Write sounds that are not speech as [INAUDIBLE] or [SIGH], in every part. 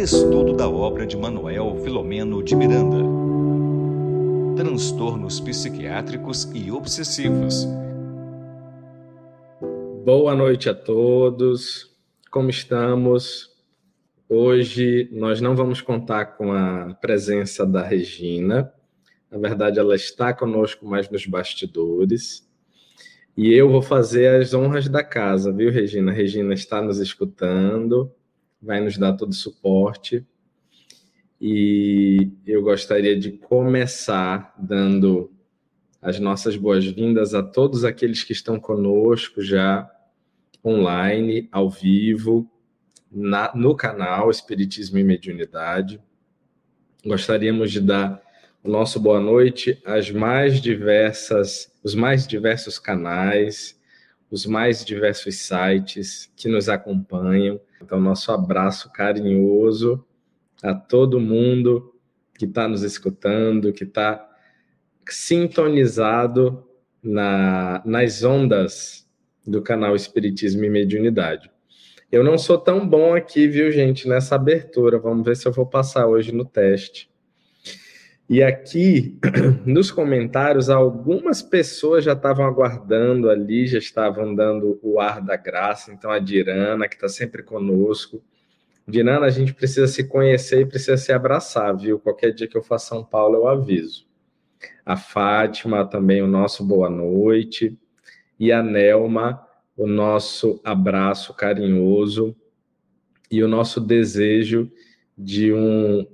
Estudo da obra de Manuel Filomeno de Miranda. Transtornos psiquiátricos e obsessivos. Boa noite a todos. Como estamos? Hoje nós não vamos contar com a presença da Regina. Na verdade, ela está conosco mais nos bastidores. E eu vou fazer as honras da casa, viu, Regina? Regina está nos escutando, vai nos dar todo o suporte. E eu gostaria de começar dando as nossas boas-vindas a todos aqueles que estão conosco já online, ao vivo, na, no canal Espiritismo e Mediunidade. Gostaríamos de dar o nosso boa noite às mais diversas, os mais diversos canais, os mais diversos sites que nos acompanham. Então, nosso abraço carinhoso a todo mundo que está nos escutando, que está sintonizado na, nas ondas do canal Espiritismo e Mediunidade. Eu não sou tão bom aqui, viu, gente, nessa abertura. Vamos ver se eu vou passar hoje no teste. E aqui, [CLEARS THROAT] nos comentários, algumas pessoas já estavam aguardando ali, já estavam dando o ar da graça. Então, a Dirana, que está sempre conosco. Dirana, a gente precisa se conhecer e precisa se abraçar, viu? Qualquer dia que eu for a São Paulo, eu aviso. A Fátima, também o nosso boa noite. E a Nelma, o nosso abraço carinhoso e o nosso desejo de um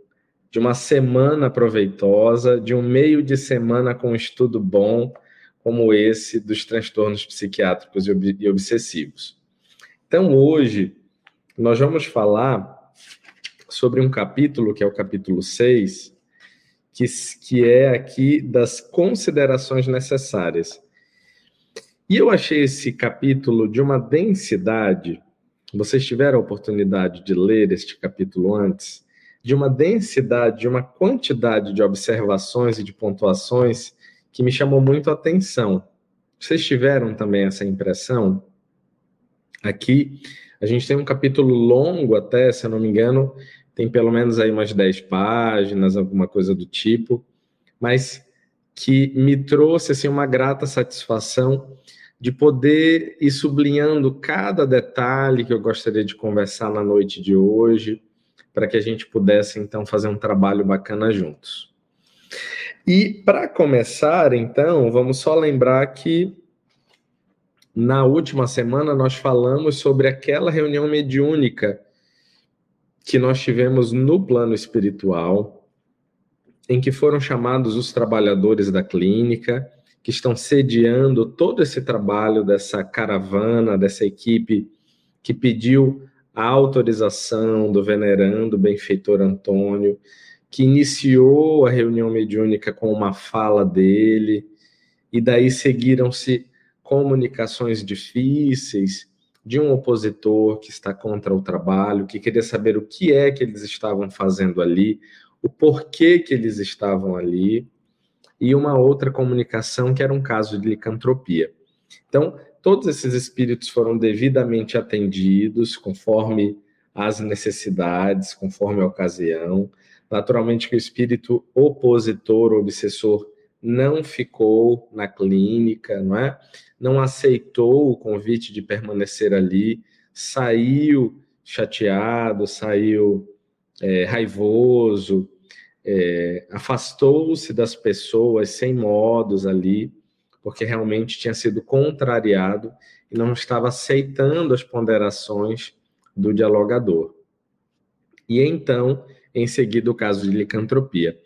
de uma semana proveitosa, de um meio de semana com um estudo bom, como esse dos transtornos psiquiátricos e obsessivos. Então, hoje, nós vamos falar sobre um capítulo, que é o capítulo 6, que, que é aqui das considerações necessárias. E eu achei esse capítulo de uma densidade. Vocês tiveram a oportunidade de ler este capítulo antes? De uma densidade, de uma quantidade de observações e de pontuações que me chamou muito a atenção. Vocês tiveram também essa impressão? Aqui, a gente tem um capítulo longo até, se eu não me engano, tem pelo menos aí umas 10 páginas, alguma coisa do tipo, mas que me trouxe assim uma grata satisfação de poder ir sublinhando cada detalhe que eu gostaria de conversar na noite de hoje, para que a gente pudesse então fazer um trabalho bacana juntos. E para começar, então, vamos só lembrar que na última semana nós falamos sobre aquela reunião mediúnica que nós tivemos no plano espiritual, em que foram chamados os trabalhadores da clínica, que estão sediando todo esse trabalho dessa caravana, dessa equipe que pediu a autorização do venerando benfeitor Antônio, que iniciou a reunião mediúnica com uma fala dele, e daí seguiram-se comunicações difíceis de um opositor que está contra o trabalho, que queria saber o que é que eles estavam fazendo ali, o porquê que eles estavam ali, e uma outra comunicação que era um caso de licantropia. Então, todos esses espíritos foram devidamente atendidos conforme as necessidades, conforme a ocasião. Naturalmente que o espírito opositor, obsessor, não ficou na clínica, não é? Não aceitou o convite de permanecer ali, saiu chateado, saiu é, raivoso, é, afastou-se das pessoas sem modos ali porque realmente tinha sido contrariado e não estava aceitando as ponderações do dialogador. E então, em seguida, o caso de licantropia.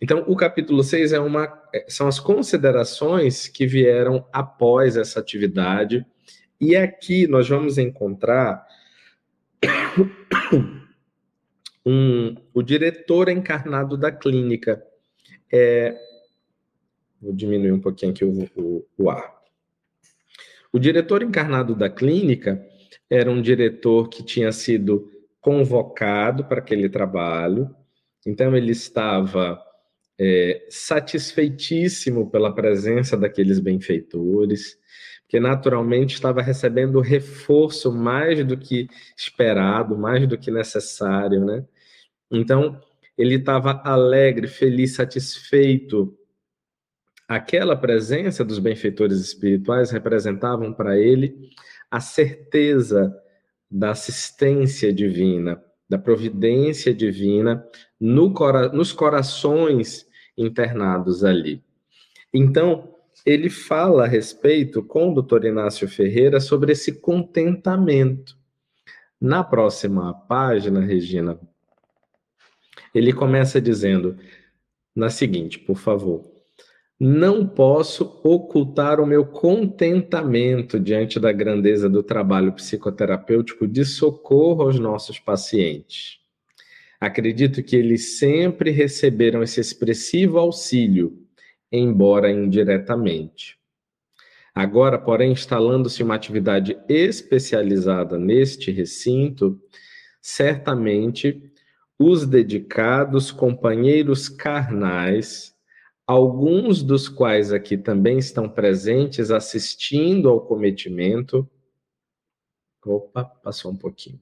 Então, o capítulo 6 é uma, é, são as considerações que vieram após essa atividade, e aqui nós vamos encontrar [COUGHS] um, o diretor encarnado da clínica. É, Vou diminuir um pouquinho aqui o, o, o ar. O diretor encarnado da clínica era um diretor que tinha sido convocado para aquele trabalho, então ele estava é, satisfeitíssimo pela presença daqueles benfeitores, que naturalmente estava recebendo reforço mais do que esperado, mais do que necessário, né? Então, ele estava alegre, feliz, satisfeito. Aquela presença dos benfeitores espirituais representavam para ele a certeza da assistência divina, da providência divina no cora nos corações internados ali. Então, ele fala a respeito com o doutor Inácio Ferreira sobre esse contentamento. Na próxima página, Regina, ele começa dizendo na seguinte, por favor. Não posso ocultar o meu contentamento diante da grandeza do trabalho psicoterapêutico de socorro aos nossos pacientes. Acredito que eles sempre receberam esse expressivo auxílio, embora indiretamente. Agora, porém, instalando-se uma atividade especializada neste recinto, certamente os dedicados companheiros carnais, alguns dos quais aqui também estão presentes assistindo ao cometimento. Opa, passou um pouquinho.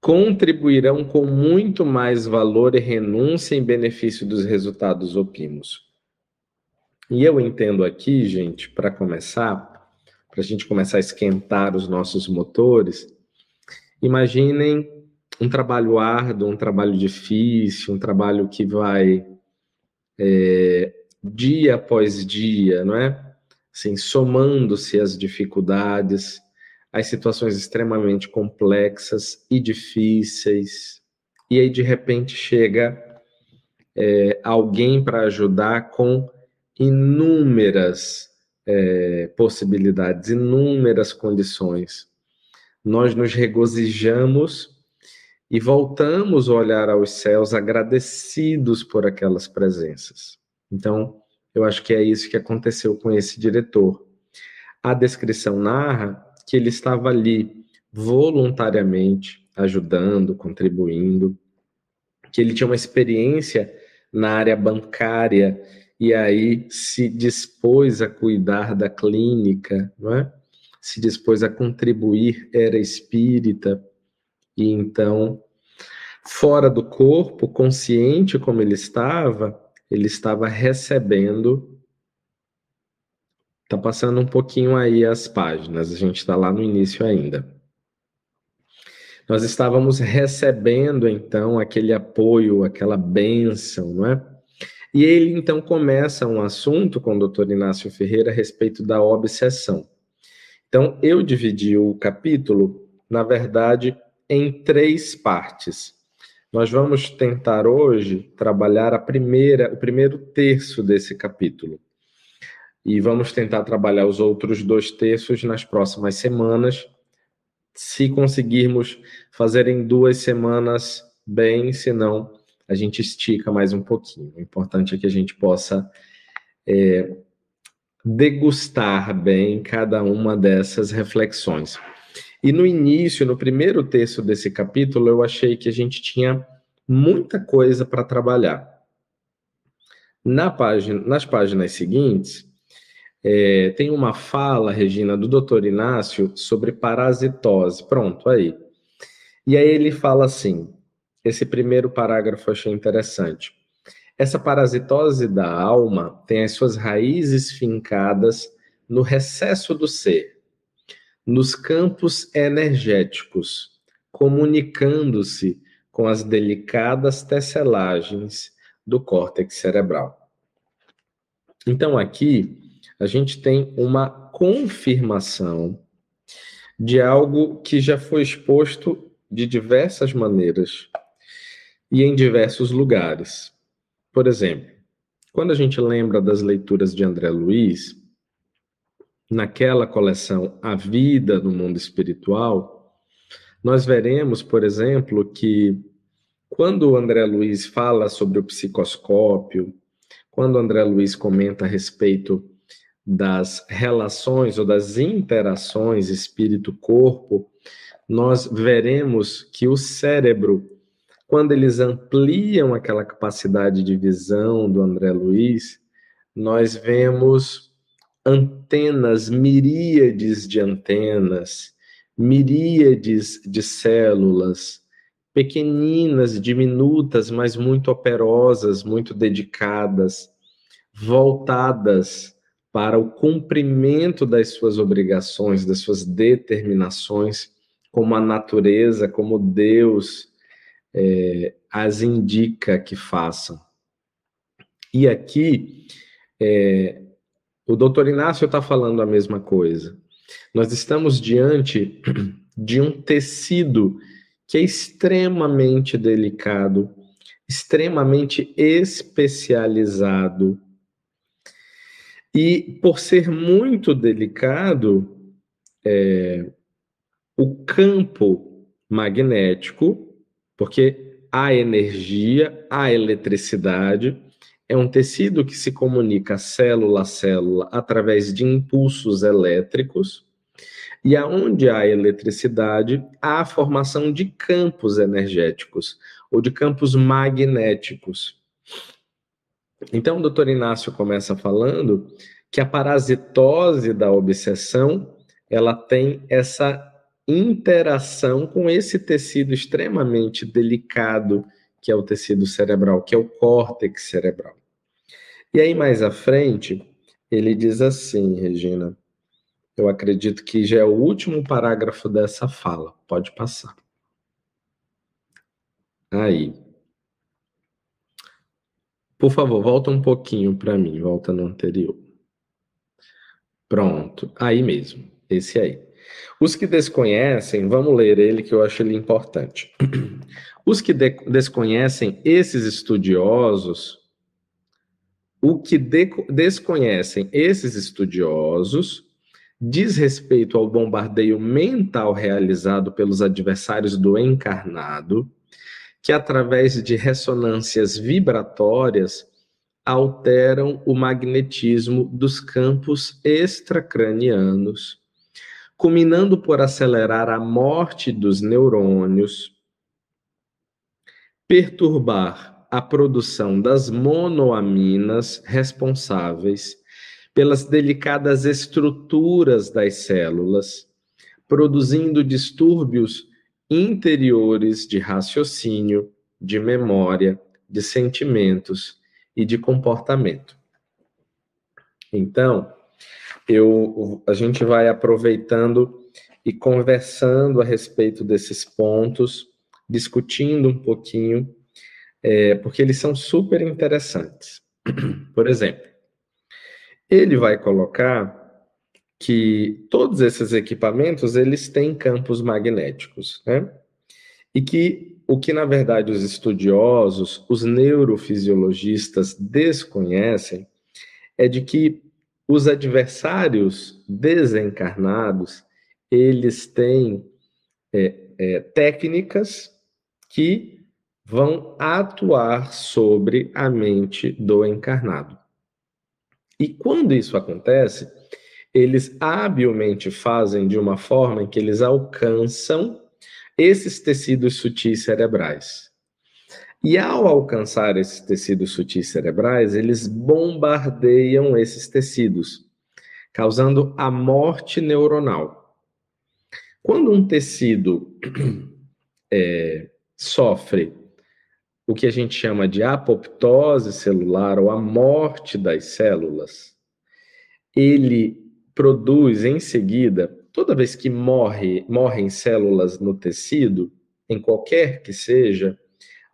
Contribuirão com muito mais valor e renúncia em benefício dos resultados opimos. E eu entendo aqui, gente, para começar, para a gente começar a esquentar os nossos motores, imaginem um trabalho árduo, um trabalho difícil, um trabalho que vai é, dia após dia, não é? Assim, somando-se as dificuldades, as situações extremamente complexas e difíceis, e aí de repente chega é, alguém para ajudar com inúmeras é, possibilidades, inúmeras condições. Nós nos regozijamos e voltamos a olhar aos céus agradecidos por aquelas presenças. Então, eu acho que é isso que aconteceu com esse diretor. A descrição narra que ele estava ali voluntariamente ajudando, contribuindo, que ele tinha uma experiência na área bancária e aí se dispôs a cuidar da clínica, não é? Se dispôs a contribuir, era espírita, e então, fora do corpo, consciente como ele estava, ele estava recebendo. Está passando um pouquinho aí as páginas, a gente está lá no início ainda. Nós estávamos recebendo então aquele apoio, aquela bênção, não é? E ele então começa um assunto com o doutor Inácio Ferreira a respeito da obsessão. Então, eu dividi o capítulo, na verdade, em três partes. Nós vamos tentar hoje trabalhar a primeira, o primeiro terço desse capítulo. E vamos tentar trabalhar os outros dois terços nas próximas semanas. Se conseguirmos fazer em duas semanas, bem, senão a gente estica mais um pouquinho. O importante é que a gente possa é, degustar bem cada uma dessas reflexões. E no início, no primeiro texto desse capítulo, eu achei que a gente tinha muita coisa para trabalhar. Na página, nas páginas seguintes, é, tem uma fala, Regina, do doutor Inácio sobre parasitose. Pronto, aí. E aí ele fala assim: esse primeiro parágrafo eu achei interessante. Essa parasitose da alma tem as suas raízes fincadas no recesso do ser, nos campos energéticos, comunicando-se com as delicadas tecelagens do córtex cerebral. Então, aqui, a gente tem uma confirmação de algo que já foi exposto de diversas maneiras e em diversos lugares. Por exemplo, quando a gente lembra das leituras de André Luiz, naquela coleção A Vida no Mundo Espiritual, nós veremos, por exemplo, que quando o André Luiz fala sobre o psicoscópio, quando o André Luiz comenta a respeito das relações ou das interações espírito-corpo, nós veremos que o cérebro, quando eles ampliam aquela capacidade de visão do André Luiz, nós vemos antenas, miríades de antenas, miríades de células pequeninas, diminutas, mas muito operosas, muito dedicadas, voltadas para o cumprimento das suas obrigações, das suas determinações, como a natureza, como Deus é, as indica que façam. E aqui, é, o doutor Inácio está falando a mesma coisa. Nós estamos diante [CLEARS THROAT] de um tecido que é extremamente delicado, extremamente especializado. E por ser muito delicado, é, o campo magnético, porque a energia, a eletricidade, é um tecido que se comunica célula a célula através de impulsos elétricos, e aonde há eletricidade, há a formação de campos energéticos ou de campos magnéticos. Então, o doutor Inácio começa falando que a parasitose da obsessão, ela tem essa interação com esse tecido extremamente delicado que é o tecido cerebral, que é o córtex cerebral. E aí, mais à frente, ele diz assim, Regina, eu acredito que já é o último parágrafo dessa fala, pode passar. Aí. Por favor, volta um pouquinho para mim, volta no anterior. Pronto, aí mesmo, esse aí. Os que desconhecem, vamos ler ele que eu acho ele importante. [CLEARS THROAT] Os que de desconhecem esses estudiosos, o que de desconhecem esses estudiosos diz respeito ao bombardeio mental realizado pelos adversários do encarnado, que através de ressonâncias vibratórias alteram o magnetismo dos campos extracranianos, culminando por acelerar a morte dos neurônios, perturbar a produção das monoaminas responsáveis pelas delicadas estruturas das células, produzindo distúrbios interiores de raciocínio, de memória, de sentimentos e de comportamento. Então, eu, a gente vai aproveitando e conversando a respeito desses pontos discutindo um pouquinho, é, porque eles são super interessantes. [CLEARS THROAT] Por exemplo, ele vai colocar que todos esses equipamentos eles têm campos magnéticos, né? E que o que na verdade os estudiosos, os neurofisiologistas desconhecem é de que os adversários desencarnados eles têm é, é, técnicas que vão atuar sobre a mente do encarnado. E quando isso acontece, eles habilmente fazem de uma forma em que eles alcançam esses tecidos sutis cerebrais. E ao alcançar esses tecidos sutis cerebrais, eles bombardeiam esses tecidos, causando a morte neuronal. Quando um tecido [CLEARS THROAT] é, sofre o que a gente chama de apoptose celular ou a morte das células, ele produz em seguida, toda vez que morre, morrem células no tecido, em qualquer que seja,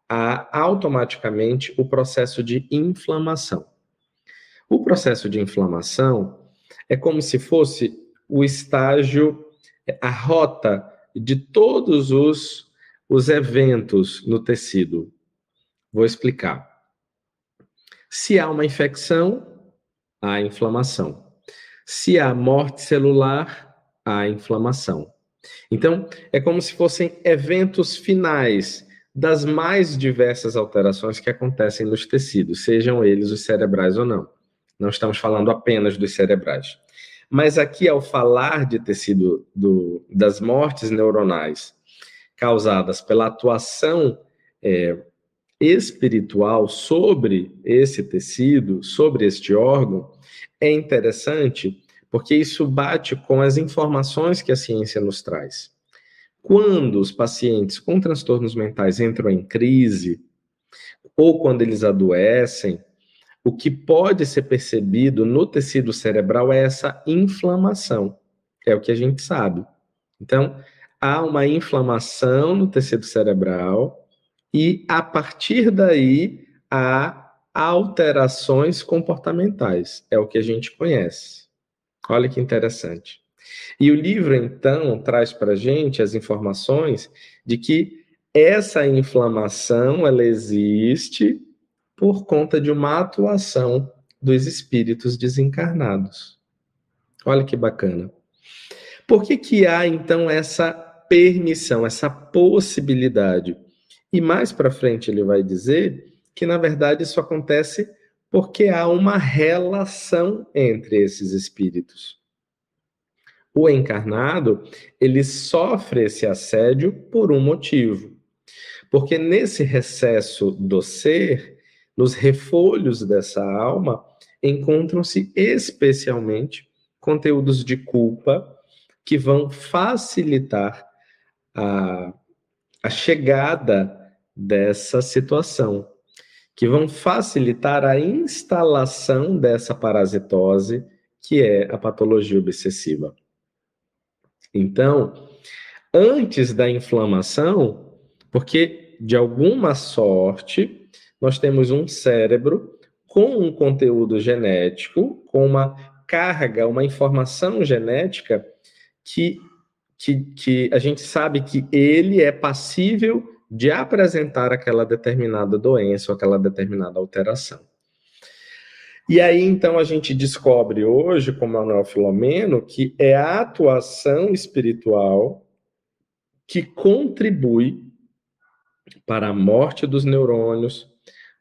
há automaticamente o processo de inflamação. O processo de inflamação é como se fosse o estágio, a rota de todos os os eventos no tecido. Vou explicar. Se há uma infecção, há inflamação. Se há morte celular, há inflamação. Então, é como se fossem eventos finais das mais diversas alterações que acontecem nos tecidos, sejam eles os cerebrais ou não. Não estamos falando apenas dos cerebrais. Mas aqui, ao falar de tecido do, das mortes neuronais causadas pela atuação é, espiritual sobre esse tecido, sobre este órgão, é interessante porque isso bate com as informações que a ciência nos traz. quando os pacientes com transtornos mentais entram em crise, ou quando eles adoecem, o que pode ser percebido no tecido cerebral é essa inflamação. É o que a gente sabe. Então, há uma inflamação no tecido cerebral e, a partir daí, há alterações comportamentais. É o que a gente conhece. Olha que interessante. E o livro, então, traz para a gente as informações de que essa inflamação ela existe por conta de uma atuação dos espíritos desencarnados. Olha que bacana. Por que, que há, então, essa permissão, essa possibilidade? E mais para frente ele vai dizer que, na verdade, isso acontece porque há uma relação entre esses espíritos. O encarnado, ele sofre esse assédio por um motivo. Porque nesse recesso do ser, nos refolhos dessa alma, encontram-se especialmente conteúdos de culpa que vão facilitar a, a chegada dessa situação, que vão facilitar a instalação dessa parasitose, que é a patologia obsessiva. Então, antes da inflamação, porque de alguma sorte nós temos um cérebro com um conteúdo genético, com uma carga, uma informação genética que, que, que a gente sabe que ele é passível de apresentar aquela determinada doença ou aquela determinada alteração. E aí, então, a gente descobre hoje, com Manuel Filomeno, que é a atuação espiritual que contribui para a morte dos neurônios,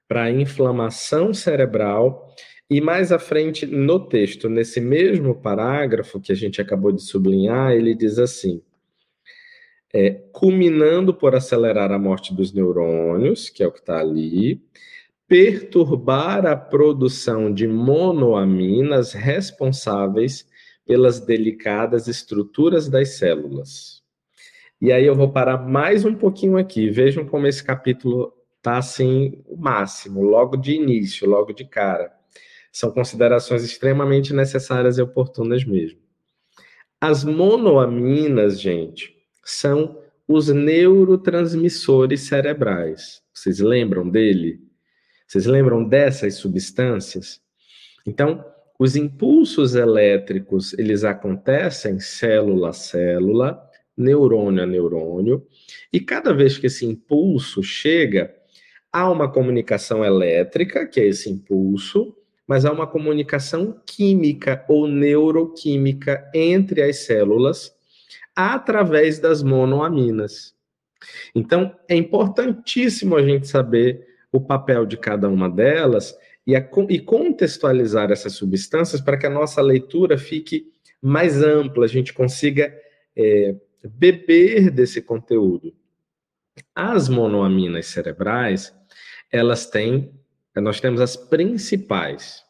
para a inflamação cerebral. E mais à frente no texto, nesse mesmo parágrafo que a gente acabou de sublinhar, ele diz assim: é, culminando por acelerar a morte dos neurônios, que é o que está ali, perturbar a produção de monoaminas responsáveis pelas delicadas estruturas das células. E aí eu vou parar mais um pouquinho aqui. Vejam como esse capítulo está assim, o máximo, logo de início, logo de cara. São considerações extremamente necessárias e oportunas mesmo. As monoaminas, gente, são os neurotransmissores cerebrais. Vocês lembram dele? Vocês lembram dessas substâncias? Então, os impulsos elétricos, eles acontecem célula a célula, neurônio a neurônio, e cada vez que esse impulso chega, há uma comunicação elétrica, que é esse impulso, mas há uma comunicação química ou neuroquímica entre as células através das monoaminas. Então, é importantíssimo a gente saber o papel de cada uma delas e, a, e contextualizar essas substâncias para que a nossa leitura fique mais ampla, a gente consiga é, beber desse conteúdo. As monoaminas cerebrais, elas têm, nós temos as principais.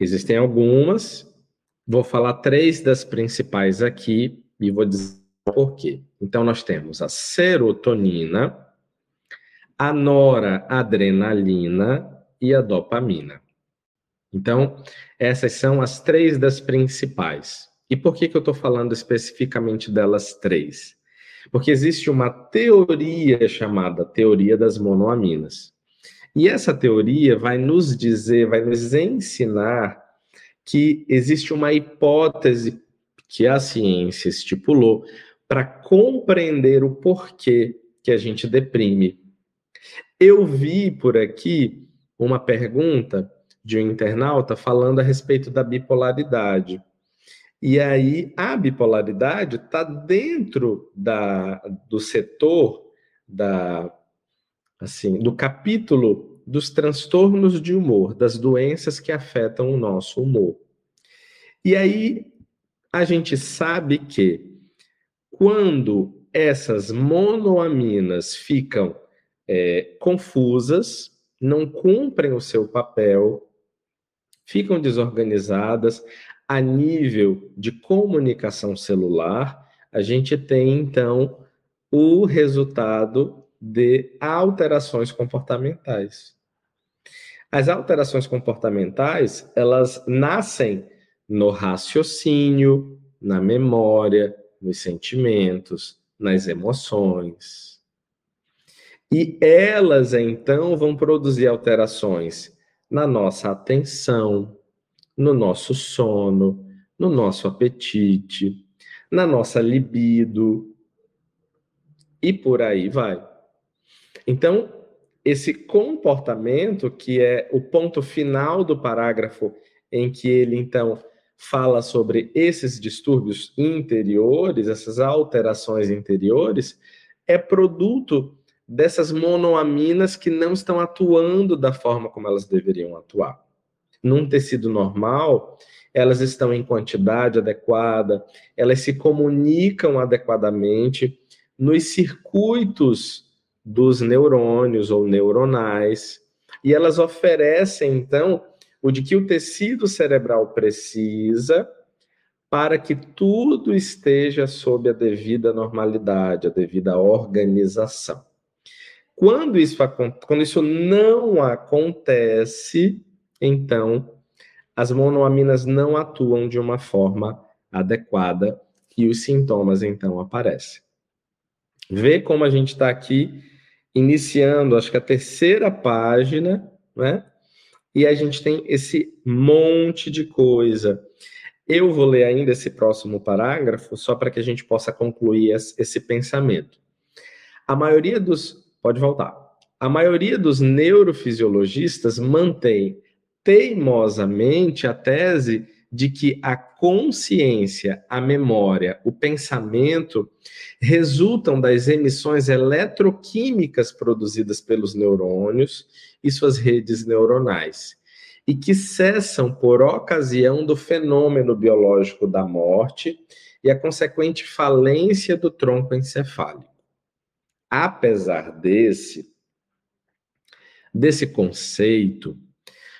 Existem algumas, vou falar três das principais aqui e vou dizer por quê. Então, nós temos a serotonina, a noradrenalina e a dopamina. Então, essas são as três das principais. E por que, que eu estou falando especificamente delas três? Porque existe uma teoria chamada teoria das monoaminas. E essa teoria vai nos dizer, vai nos ensinar que existe uma hipótese que a ciência estipulou para compreender o porquê que a gente deprime eu vi por aqui uma pergunta de um internauta falando a respeito da bipolaridade. E aí a bipolaridade está dentro da, do setor da assim do capítulo dos transtornos de humor, das doenças que afetam o nosso humor. E aí a gente sabe que quando essas monoaminas ficam é, confusas, não cumprem o seu papel, ficam desorganizadas a nível de comunicação celular, a gente tem então o resultado de alterações comportamentais. As alterações comportamentais, elas nascem no raciocínio, na memória, nos sentimentos, nas emoções. E elas então vão produzir alterações na nossa atenção, no nosso sono, no nosso apetite, na nossa libido e por aí vai. Então, esse comportamento, que é o ponto final do parágrafo, em que ele então fala sobre esses distúrbios interiores, essas alterações interiores, é produto dessas monoaminas que não estão atuando da forma como elas deveriam atuar. Num tecido normal, elas estão em quantidade adequada, elas se comunicam adequadamente nos circuitos dos neurônios ou neuronais, e elas oferecem, então, o de que o tecido cerebral precisa para que tudo esteja sob a devida normalidade, a devida organização. Quando isso, quando isso não acontece, então as monoaminas não atuam de uma forma adequada e os sintomas então aparecem. Vê como a gente está aqui iniciando, acho que a terceira página, né? E a gente tem esse monte de coisa. Eu vou ler ainda esse próximo parágrafo, só para que a gente possa concluir esse pensamento. A maioria dos. Pode voltar. A maioria dos neurofisiologistas mantém teimosamente a tese de que a consciência, a memória, o pensamento resultam das emissões eletroquímicas produzidas pelos neurônios e suas redes neuronais, e que cessam por ocasião do fenômeno biológico da morte e a consequente falência do tronco encefálico. Apesar desse desse conceito,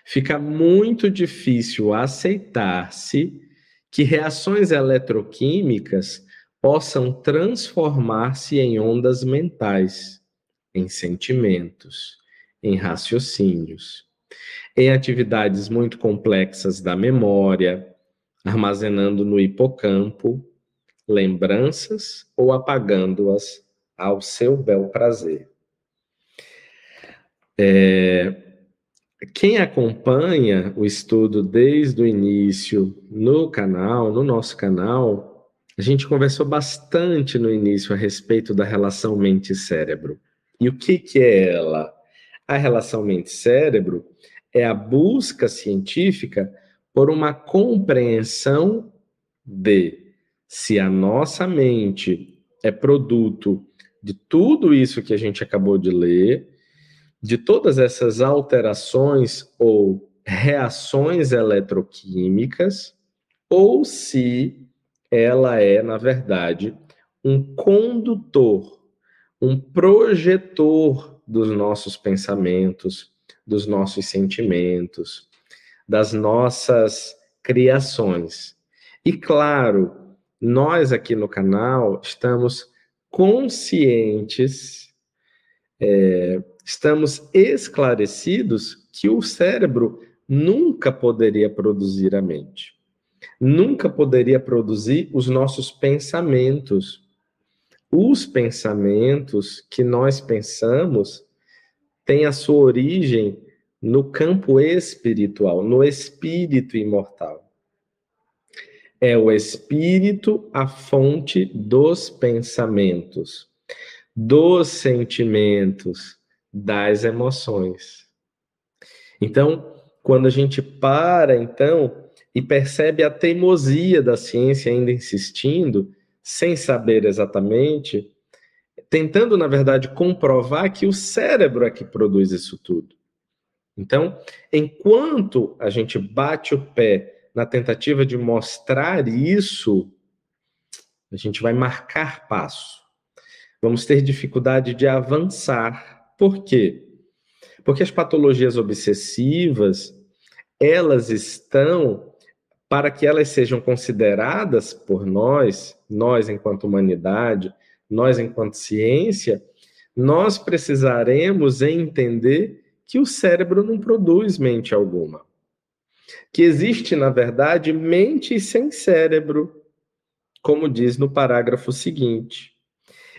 fica muito difícil aceitar-se que reações eletroquímicas possam transformar-se em ondas mentais, em sentimentos, em raciocínios, em atividades muito complexas da memória, armazenando no hipocampo lembranças ou apagando-as ao seu bel prazer. É, quem acompanha o estudo desde o início no canal, no nosso canal, a gente conversou bastante no início a respeito da relação mente-cérebro. E o que, que é ela? A relação mente-cérebro é a busca científica por uma compreensão de se a nossa mente é produto de tudo isso que a gente acabou de ler, de todas essas alterações ou reações eletroquímicas, ou se ela é, na verdade, um condutor, um projetor dos nossos pensamentos, dos nossos sentimentos, das nossas criações. E claro, nós aqui no canal estamos conscientes é, estamos esclarecidos que o cérebro nunca poderia produzir a mente, nunca poderia produzir os nossos pensamentos. Os pensamentos que nós pensamos têm a sua origem no campo espiritual, no espírito imortal. É o espírito a fonte dos pensamentos, dos sentimentos, das emoções. Então, quando a gente para, então, e percebe a teimosia da ciência ainda insistindo, sem saber exatamente, tentando, na verdade, comprovar que o cérebro é que produz isso tudo. Então, enquanto a gente bate o pé na tentativa de mostrar isso, a gente vai marcar passo. Vamos ter dificuldade de avançar por quê? Porque as patologias obsessivas, elas estão para que elas sejam consideradas por nós, nós enquanto humanidade, nós enquanto ciência, nós precisaremos entender que o cérebro não produz mente alguma. Que existe, na verdade, mente sem cérebro, como diz no parágrafo seguinte.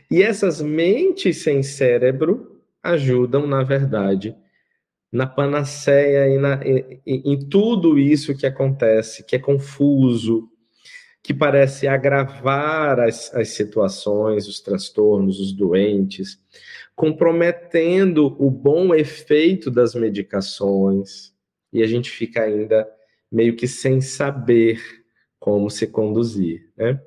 E essas mentes sem cérebro ajudam, na verdade, na panaceia e na, em, em tudo isso que acontece, que é confuso, que parece agravar as, as situações, os transtornos, os doentes, comprometendo o bom efeito das medicações, e a gente fica ainda meio que sem saber como se conduzir, né?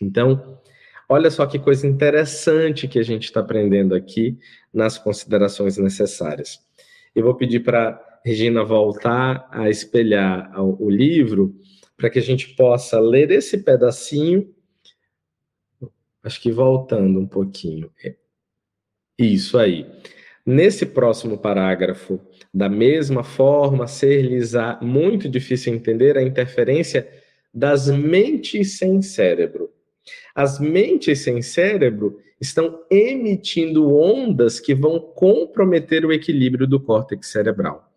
Então, olha só que coisa interessante que a gente está aprendendo aqui nas considerações necessárias. Eu vou pedir para Regina voltar a espelhar o livro para que a gente possa ler esse pedacinho. Acho que voltando um pouquinho. Isso aí. Nesse próximo parágrafo, da mesma forma, ser-lhes muito difícil entender a interferência das mentes sem cérebro. As mentes sem cérebro estão emitindo ondas que vão comprometer o equilíbrio do córtex cerebral.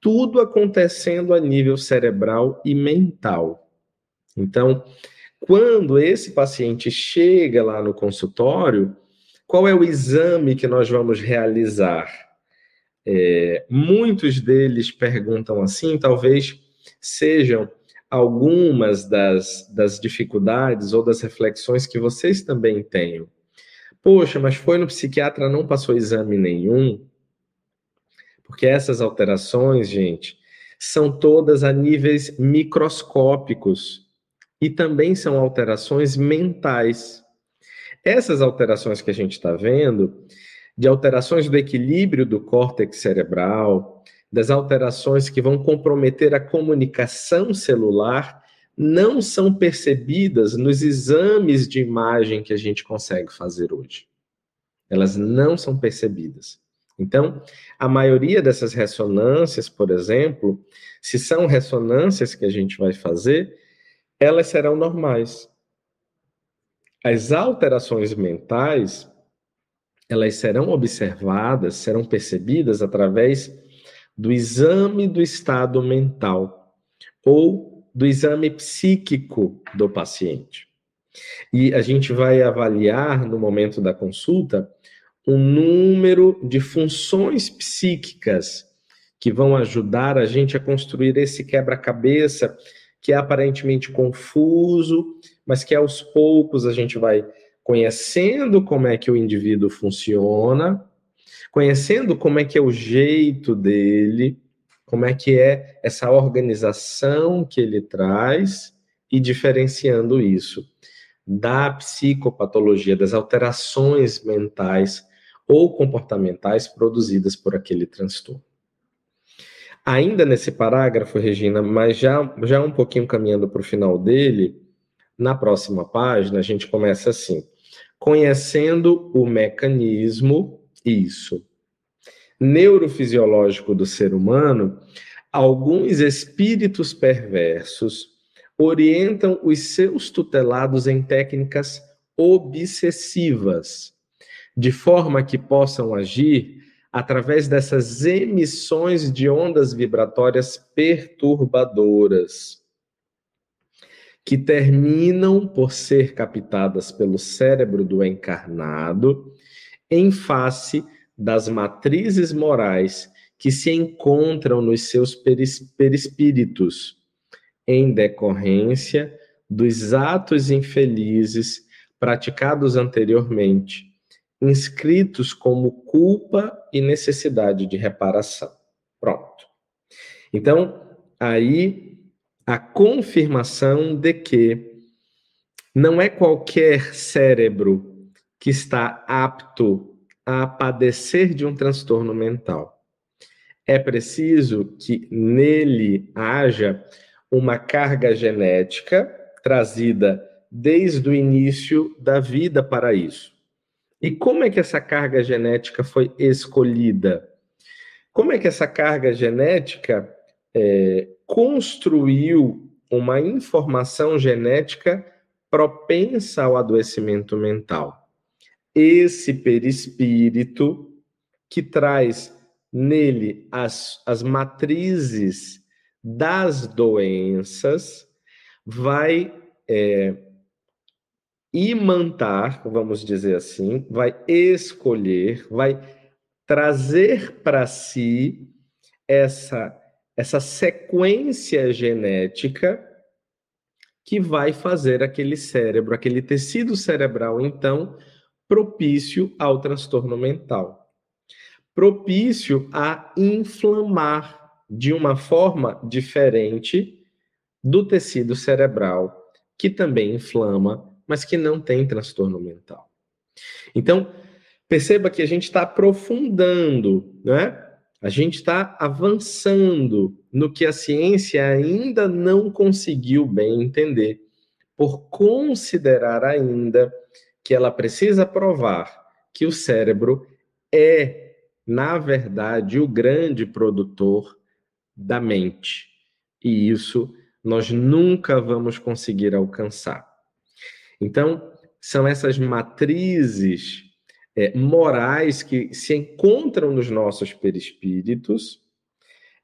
Tudo acontecendo a nível cerebral e mental. Então, quando esse paciente chega lá no consultório, qual é o exame que nós vamos realizar? É, muitos deles perguntam assim, talvez sejam algumas das, das dificuldades ou das reflexões que vocês também tenham. Poxa, mas foi no psiquiatra, não passou exame nenhum. Porque essas alterações, gente, são todas a níveis microscópicos e também são alterações mentais. Essas alterações que a gente está vendo, de alterações do equilíbrio do córtex cerebral, das alterações que vão comprometer a comunicação celular, não são percebidas nos exames de imagem que a gente consegue fazer hoje. Elas não são percebidas. Então, a maioria dessas ressonâncias, por exemplo, se são ressonâncias que a gente vai fazer, elas serão normais. As alterações mentais, elas serão observadas, serão percebidas através do exame do estado mental ou do exame psíquico do paciente. E a gente vai avaliar no momento da consulta um número de funções psíquicas que vão ajudar a gente a construir esse quebra-cabeça que é aparentemente confuso, mas que aos poucos a gente vai conhecendo como é que o indivíduo funciona, conhecendo como é que é o jeito dele, como é que é essa organização que ele traz e diferenciando isso da psicopatologia, das alterações mentais ou comportamentais produzidas por aquele transtorno. Ainda nesse parágrafo, Regina, mas já, já um pouquinho caminhando para o final dele, na próxima página, a gente começa assim: conhecendo o mecanismo, isso, neurofisiológico do ser humano, alguns espíritos perversos orientam os seus tutelados em técnicas obsessivas, de forma que possam agir através dessas emissões de ondas vibratórias perturbadoras, que terminam por ser captadas pelo cérebro do encarnado em face das matrizes morais que se encontram nos seus perispíritos, em decorrência dos atos infelizes praticados anteriormente, inscritos como culpa e necessidade de reparação. Pronto. Então, aí a confirmação de que não é qualquer cérebro que está apto a padecer de um transtorno mental. É preciso que nele haja uma carga genética trazida desde o início da vida para isso. E como é que essa carga genética foi escolhida? Como é que essa carga genética é, construiu uma informação genética propensa ao adoecimento mental. Esse perispírito que traz nele as, as matrizes das doenças vai é, imantar, vamos dizer assim, vai escolher, vai trazer para si essa, essa sequência genética que vai fazer aquele cérebro, aquele tecido cerebral, então, propício ao transtorno mental. Propício a inflamar de uma forma diferente do tecido cerebral, que também inflama, mas que não tem transtorno mental. Então, perceba que a gente está aprofundando, né? A gente está avançando no que a ciência ainda não conseguiu bem entender, por considerar ainda que ela precisa provar que o cérebro é, na verdade, o grande produtor da mente. E isso nós nunca vamos conseguir alcançar. Então, são essas matrizes é, morais que se encontram nos nossos perispíritos,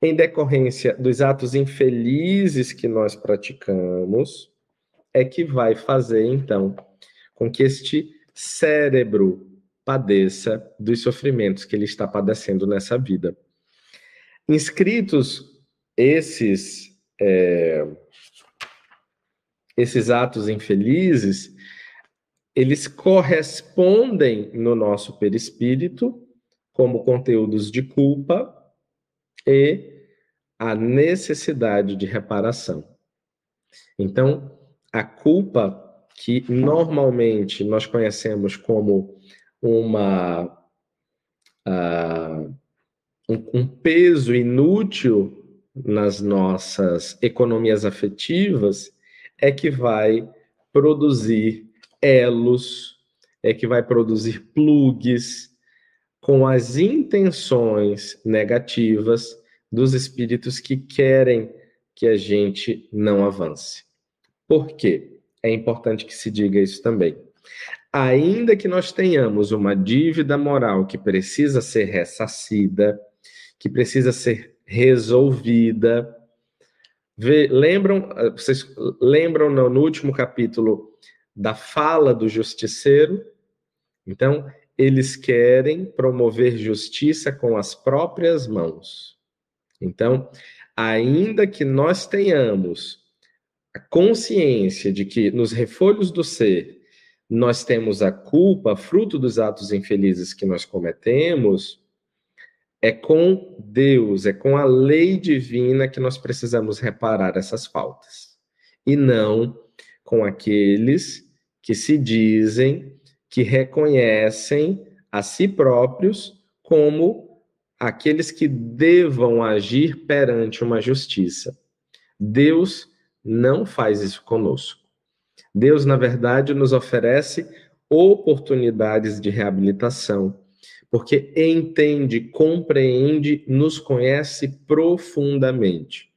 em decorrência dos atos infelizes que nós praticamos, é que vai fazer, então, com que este cérebro padeça dos sofrimentos que ele está padecendo nessa vida. Inscritos esses é, esses atos infelizes, eles correspondem no nosso perispírito como conteúdos de culpa e a necessidade de reparação. Então, a culpa que normalmente nós conhecemos como uma uh, um, um peso inútil nas nossas economias afetivas é que vai produzir elos, é que vai produzir plugs com as intenções negativas dos espíritos que querem que a gente não avance. Por quê? É importante que se diga isso também. Ainda que nós tenhamos uma dívida moral que precisa ser ressacida, que precisa ser resolvida. Vê, lembram, eh, vocês lembram no, no último capítulo da fala do justiceiro? Então, eles querem promover justiça com as próprias mãos. Então, ainda que nós tenhamos a consciência de que nos refolhos do ser nós temos a culpa, fruto dos atos infelizes que nós cometemos, é com Deus, é com a lei divina que nós precisamos reparar essas faltas. E não com aqueles que se dizem, que reconhecem a si próprios como aqueles que devam agir perante uma justiça. Deus não faz isso conosco. Deus, na verdade, nos oferece oportunidades de reabilitação, porque entende, compreende, nos conhece profundamente.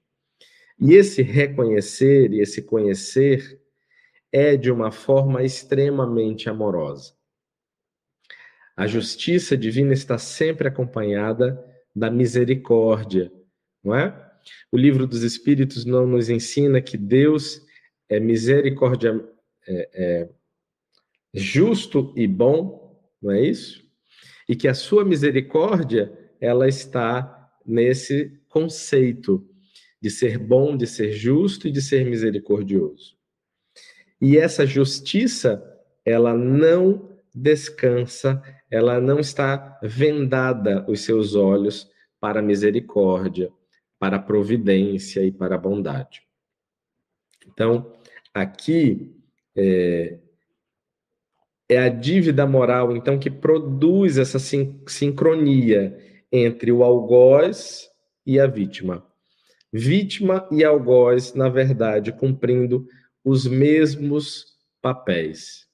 E esse reconhecer e esse conhecer é de uma forma extremamente amorosa. A justiça divina está sempre acompanhada da misericórdia, não é? O livro dos Espíritos não nos ensina que Deus é misericórdia, é, é justo e bom, não é isso? e que a sua misericórdia ela está nesse conceito de ser bom, de ser justo e de ser misericordioso. E essa justiça, ela não descansa, ela não está vendada os seus olhos para a misericórdia, para a providência e para a bondade. Então, aqui é, é a dívida moral, então, que produz essa sin sincronia entre o algoz e a vítima. Vítima e algoz, na verdade, cumprindo os mesmos papéis.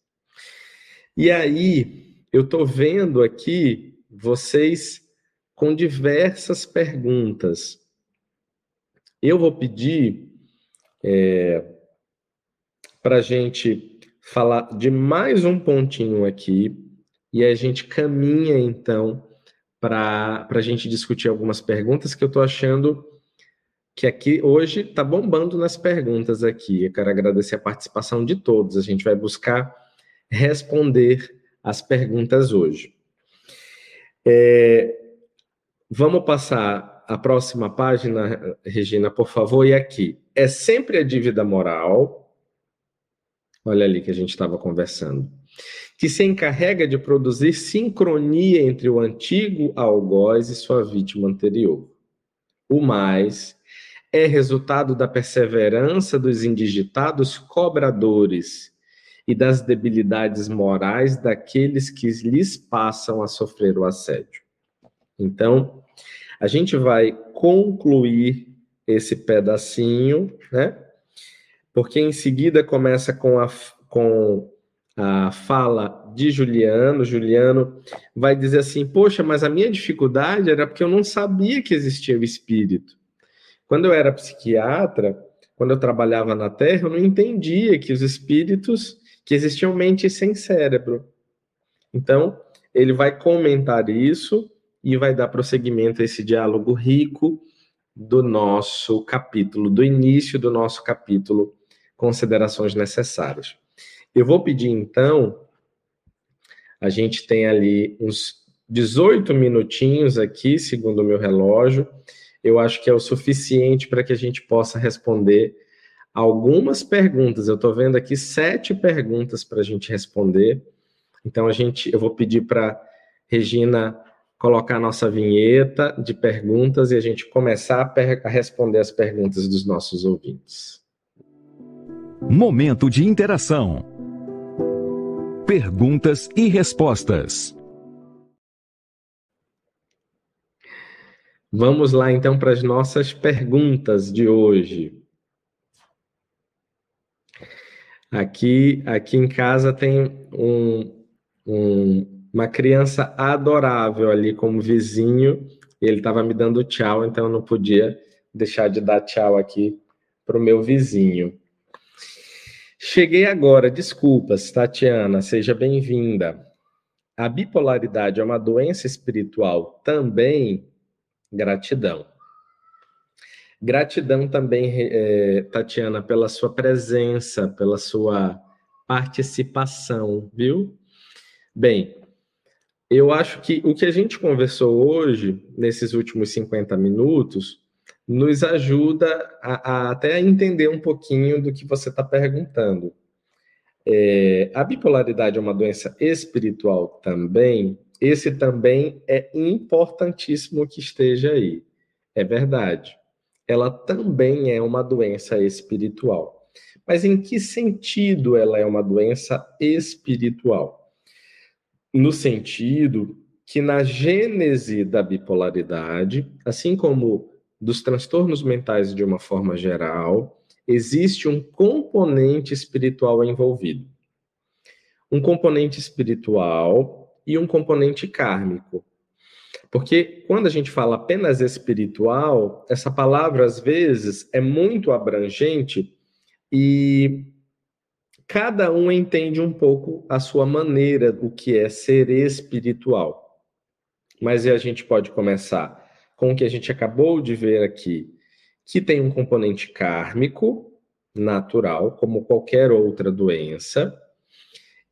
E aí, eu estou vendo aqui vocês com diversas perguntas. Eu vou pedir é, para a gente falar de mais um pontinho aqui e a gente caminha então para a gente discutir algumas perguntas que eu estou achando que aqui hoje está bombando nas perguntas aqui. Eu quero agradecer a participação de todos. A gente vai buscar responder as perguntas hoje. É, vamos passar a próxima página, Regina, por favor, e aqui. É sempre a dívida moral. Olha ali que a gente estava conversando que se encarrega de produzir sincronia entre o antigo algoz e sua vítima anterior. O mais é resultado da perseverança dos indigitados cobradores e das debilidades morais daqueles que lhes passam a sofrer o assédio. Então, a gente vai concluir esse pedacinho, né? Porque em seguida começa com a com a fala de Juliano. Juliano vai dizer assim: Poxa, mas a minha dificuldade era porque eu não sabia que existia o espírito. Quando eu era psiquiatra, quando eu trabalhava na Terra, eu não entendia que os espíritos, que existiam mentes sem cérebro. Então, ele vai comentar isso e vai dar prosseguimento a esse diálogo rico do nosso capítulo, do início do nosso capítulo, Considerações Necessárias. Eu vou pedir então, a gente tem ali uns 18 minutinhos aqui, segundo o meu relógio. Eu acho que é o suficiente para que a gente possa responder algumas perguntas. Eu estou vendo aqui sete perguntas para a gente responder. Então a gente, eu vou pedir para Regina colocar a nossa vinheta de perguntas e a gente começar a, a responder as perguntas dos nossos ouvintes. Momento de interação. Perguntas e respostas. Vamos lá então para as nossas perguntas de hoje. Aqui, aqui em casa tem um, um, uma criança adorável ali como vizinho. E ele estava me dando tchau, então eu não podia deixar de dar tchau aqui para o meu vizinho. Cheguei agora, desculpas, Tatiana, seja bem-vinda. A bipolaridade é uma doença espiritual também? Gratidão. Gratidão também, é, Tatiana, pela sua presença, pela sua participação, viu? Bem, eu acho que o que a gente conversou hoje, nesses últimos 50 minutos, nos ajuda a, a até a entender um pouquinho do que você está perguntando. É, a bipolaridade é uma doença espiritual também. Esse também é importantíssimo que esteja aí. É verdade. Ela também é uma doença espiritual. Mas em que sentido ela é uma doença espiritual? No sentido que na gênese da bipolaridade, assim como dos transtornos mentais de uma forma geral, existe um componente espiritual envolvido. Um componente espiritual e um componente kármico. Porque quando a gente fala apenas espiritual, essa palavra às vezes é muito abrangente e cada um entende um pouco a sua maneira do que é ser espiritual. Mas a gente pode começar com o que a gente acabou de ver aqui, que tem um componente kármico, natural, como qualquer outra doença,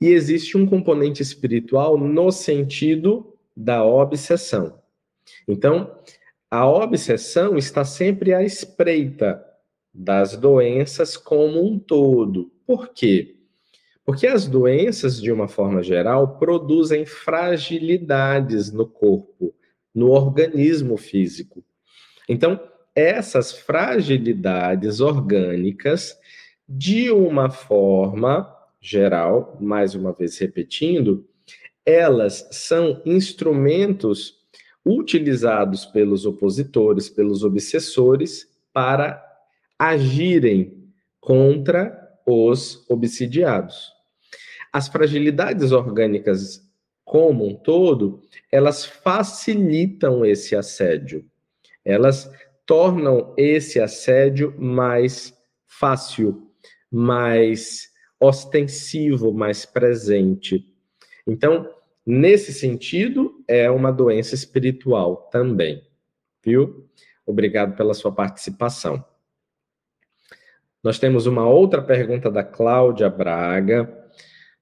e existe um componente espiritual no sentido da obsessão. Então, a obsessão está sempre à espreita das doenças como um todo. Por quê? Porque as doenças, de uma forma geral, produzem fragilidades no corpo, no organismo físico. Então, essas fragilidades orgânicas, de uma forma geral, mais uma vez repetindo, elas são instrumentos utilizados pelos opositores, pelos obsessores, para agirem contra os obsidiados. As fragilidades orgânicas como um todo, elas facilitam esse assédio. Elas tornam esse assédio mais fácil, mais ostensivo, mais presente. Então, nesse sentido, é uma doença espiritual também, viu? Obrigado pela sua participação. Nós temos uma outra pergunta da Cláudia Braga.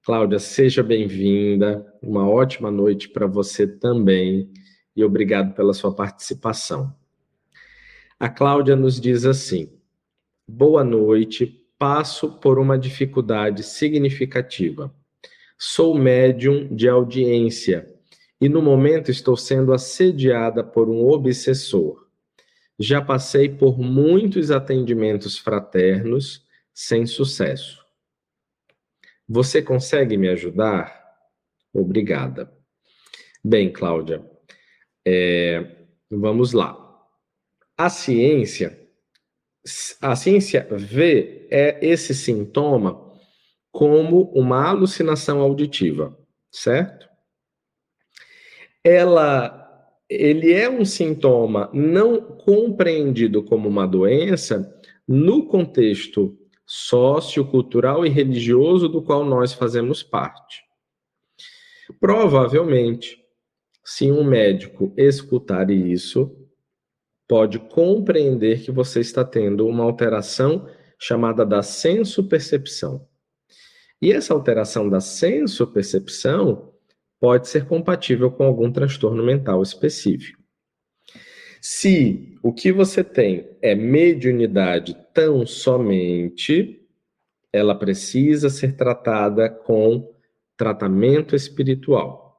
Cláudia, seja bem-vinda. Uma ótima noite para você também e obrigado pela sua participação. A Cláudia nos diz assim: Boa noite, passo por uma dificuldade significativa. Sou médium de audiência e no momento estou sendo assediada por um obsessor. Já passei por muitos atendimentos fraternos sem sucesso. Você consegue me ajudar? Obrigada. Bem, Cláudia, é, vamos lá. A ciência, a ciência vê é esse sintoma como uma alucinação auditiva, certo? Ela, ele é um sintoma não compreendido como uma doença no contexto sociocultural e religioso do qual nós fazemos parte. Provavelmente, se um médico escutar isso, pode compreender que você está tendo uma alteração chamada da senso-percepção. E essa alteração da senso-percepção pode ser compatível com algum transtorno mental específico. Se o que você tem é mediunidade tão somente, ela precisa ser tratada com tratamento espiritual.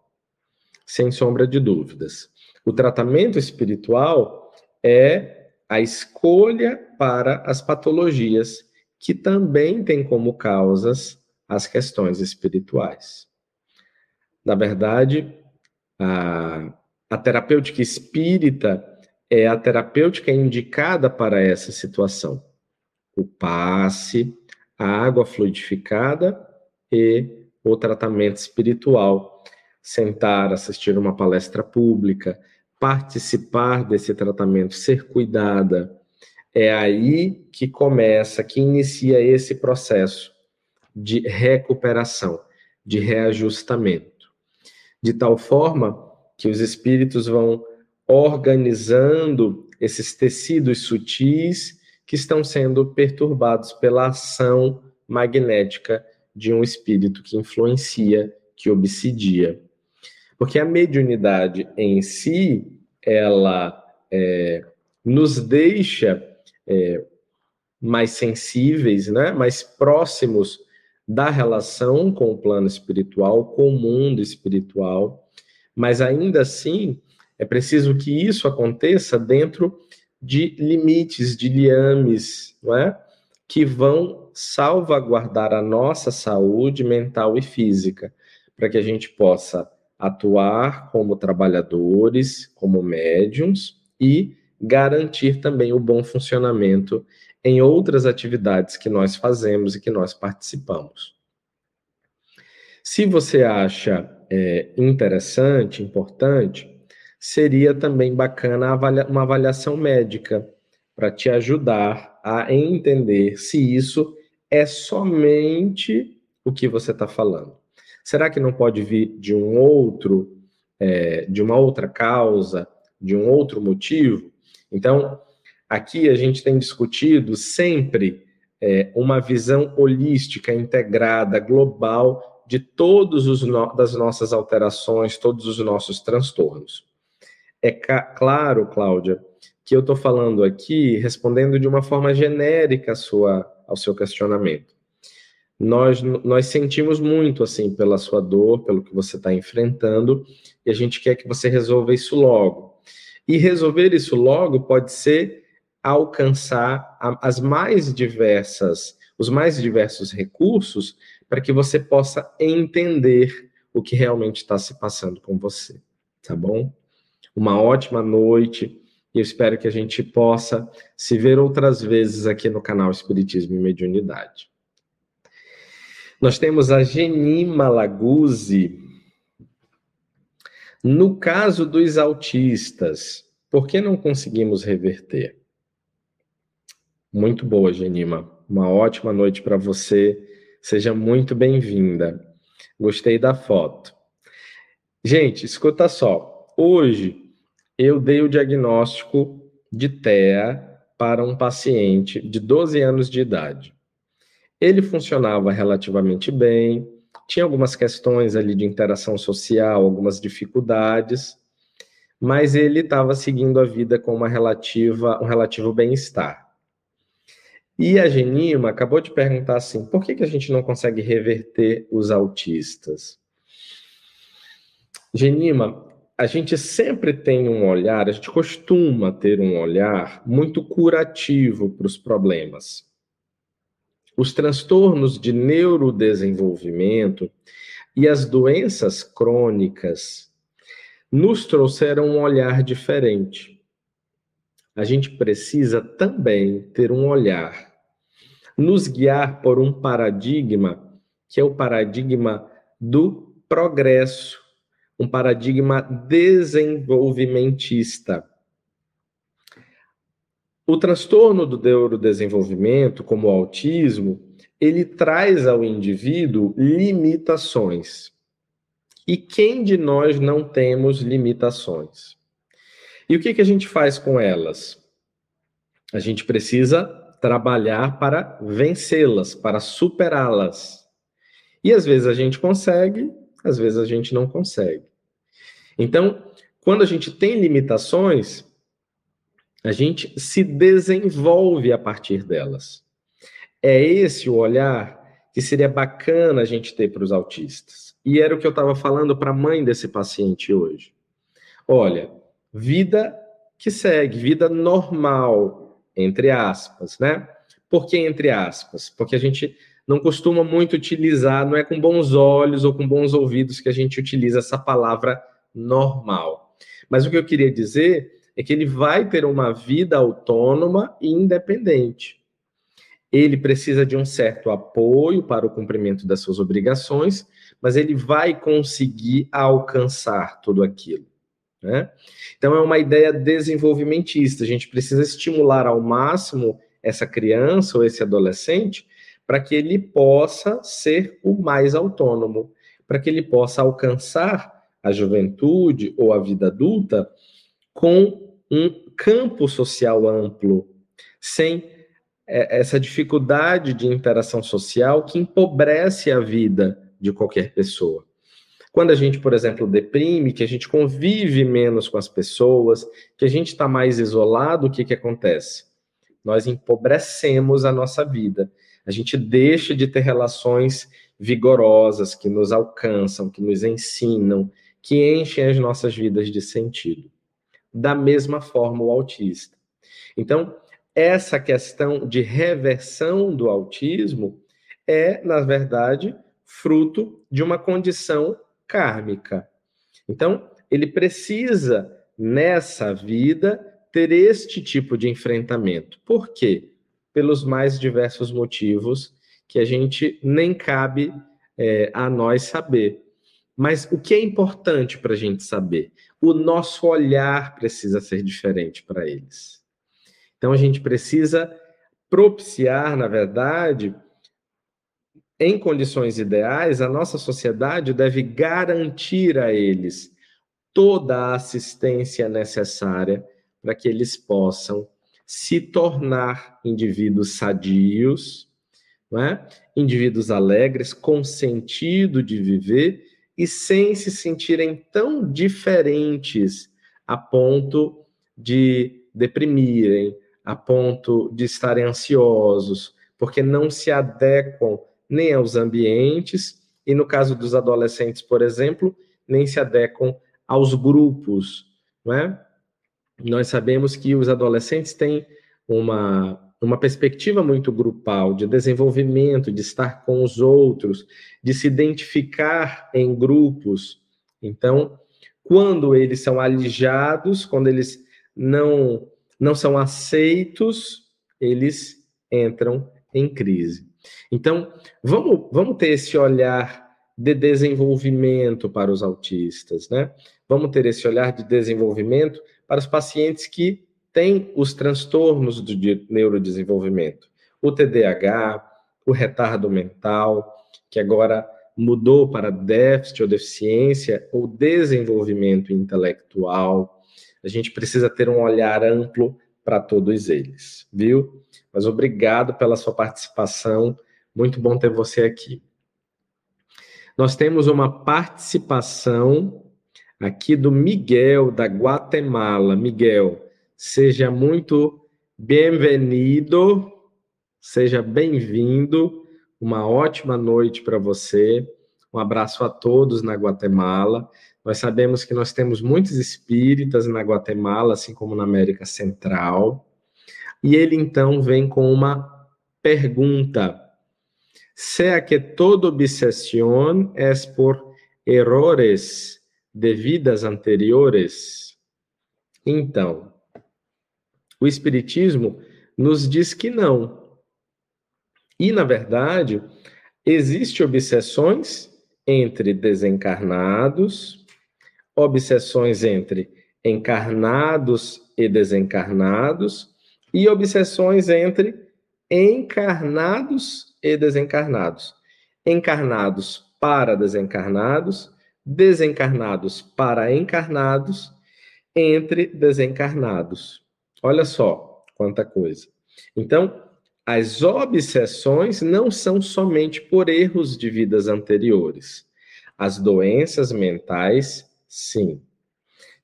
Sem sombra de dúvidas. O tratamento espiritual é a escolha para as patologias que também têm como causas as questões espirituais. Na verdade, a, a terapêutica espírita é a terapêutica indicada para essa situação. O passe, a água fluidificada e o tratamento espiritual. Sentar, assistir uma palestra pública, participar desse tratamento, ser cuidada, é aí que começa, que inicia esse processo de recuperação, de reajustamento. De tal forma que os espíritos vão organizando esses tecidos sutis que estão sendo perturbados pela ação magnética de um espírito que influencia, que obsidia. Porque a mediunidade em si, ela é, nos deixa é, mais sensíveis, né? mais próximos da relação com o plano espiritual, com o mundo espiritual, mas ainda assim é preciso que isso aconteça dentro de limites, de liames, não é? que vão salvaguardar a nossa saúde mental e física, para que a gente possa atuar como trabalhadores, como médiums e garantir também o bom funcionamento em outras atividades que nós fazemos e que nós participamos. Se você acha é, interessante, importante, seria também bacana uma avaliação médica para te ajudar a entender se isso é somente o que você está falando. Será que não pode vir de um outro, é, de uma outra causa, de um outro motivo? Então, aqui a gente tem discutido sempre é, uma visão holística, integrada, global de todos os no, das nossas alterações, todos os nossos transtornos. É claro, Cláudia, que eu estou falando aqui respondendo de uma forma genérica sua, ao seu questionamento nós, nós sentimos muito assim pela sua dor, pelo que você está enfrentando, e a gente quer que você resolva isso logo. E resolver isso logo pode ser alcançar as mais diversas, os mais diversos recursos para que você possa entender o que realmente está se passando com você, tá bom? Uma ótima noite e eu espero que a gente possa se ver outras vezes aqui no canal Espiritismo e Mediunidade. Nós temos a Genima Laguzzi. No caso dos autistas, por que não conseguimos reverter? Muito boa, Genima. uma ótima noite para você. Seja muito bem-vinda. Gostei da foto. Gente, escuta só. Hoje eu dei o diagnóstico de TEA para um paciente de 12 anos de idade. Ele funcionava relativamente bem, tinha algumas questões ali de interação social, algumas dificuldades, mas ele estava seguindo a vida com uma relativa, um relativo bem-estar. E a Genima acabou de perguntar assim: por que, que a gente não consegue reverter os autistas? Genima, a gente sempre tem um olhar, a gente costuma ter um olhar muito curativo para os problemas. Os transtornos de neurodesenvolvimento e as doenças crônicas nos trouxeram um olhar diferente. A gente precisa também ter um olhar nos guiar por um paradigma que é o paradigma do progresso, um paradigma desenvolvimentista. O transtorno do neurodesenvolvimento, como o autismo, ele traz ao indivíduo limitações. E quem de nós não temos limitações? E o que, que a gente faz com elas? A gente precisa trabalhar para vencê-las, para superá-las. E às vezes a gente consegue, às vezes a gente não consegue. Então, quando a gente tem limitações, a gente se desenvolve a partir delas. É esse o olhar que seria bacana a gente ter para os autistas. E era o que eu estava falando para a mãe desse paciente hoje. Olha, vida que segue, vida normal, entre aspas, né? Por que entre aspas? Porque a gente não costuma muito utilizar, não é com bons olhos ou com bons ouvidos que a gente utiliza essa palavra normal. Mas o que eu queria dizer é que ele vai ter uma vida autônoma e independente. Ele precisa de um certo apoio para o cumprimento das suas obrigações, mas ele vai conseguir alcançar tudo aquilo. Né? Então, é uma ideia desenvolvimentista. A gente precisa estimular ao máximo essa criança ou esse adolescente para que ele possa ser o mais autônomo, para que ele possa alcançar a juventude ou a vida adulta com um campo social amplo, sem é, essa dificuldade de interação social que empobrece a vida de qualquer pessoa. Quando a gente, por exemplo, deprime, que a gente convive menos com as pessoas, que a gente está mais isolado, o que, que acontece? Nós empobrecemos a nossa vida. A gente deixa de ter relações vigorosas que nos alcançam, que nos ensinam, que enchem as nossas vidas de sentido. Da mesma forma, o autista. Então, essa questão de reversão do autismo é, na verdade, fruto de uma condição kármica. Então, ele precisa, nessa vida, ter este tipo de enfrentamento. Por quê? Pelos mais diversos motivos que a gente nem cabe é, a nós saber. Mas o que é importante para a gente saber? O nosso olhar precisa ser diferente para eles. Então a gente precisa propiciar, na verdade, em condições ideais, a nossa sociedade deve garantir a eles toda a assistência necessária para que eles possam se tornar indivíduos sadios, é? indivíduos alegres, com sentido de viver e sem se sentirem tão diferentes a ponto de deprimirem, a ponto de estarem ansiosos, porque não se adequam nem aos ambientes, e no caso dos adolescentes, por exemplo, nem se adequam aos grupos, não é? Nós sabemos que os adolescentes têm uma, uma perspectiva muito grupal, de desenvolvimento, de estar com os outros, de se identificar em grupos. Então, quando eles são alijados, quando eles não, não são aceitos, eles entram em crise. Então, vamos, vamos ter esse olhar de desenvolvimento para os autistas, né? Vamos ter esse olhar de desenvolvimento para os pacientes que têm os transtornos do neurodesenvolvimento. o TDAH, o retardo mental, que agora mudou para déficit ou deficiência ou desenvolvimento intelectual. A gente precisa ter um olhar amplo para todos eles, viu? Mas obrigado pela sua participação. Muito bom ter você aqui. Nós temos uma participação aqui do Miguel, da Guatemala. Miguel, seja muito bem-vindo, seja bem-vindo. Uma ótima noite para você. Um abraço a todos na Guatemala. Nós sabemos que nós temos muitos espíritas na Guatemala, assim como na América Central. E ele então vem com uma pergunta sea que toda obsesión es por errores de vidas anteriores. Então, o Espiritismo nos diz que não. E, na verdade, existe obsessões entre desencarnados, obsessões entre encarnados e desencarnados, e obsessões entre encarnados e desencarnados. Encarnados para desencarnados, desencarnados para encarnados, entre desencarnados. Olha só quanta coisa. Então, as obsessões não são somente por erros de vidas anteriores. As doenças mentais, sim.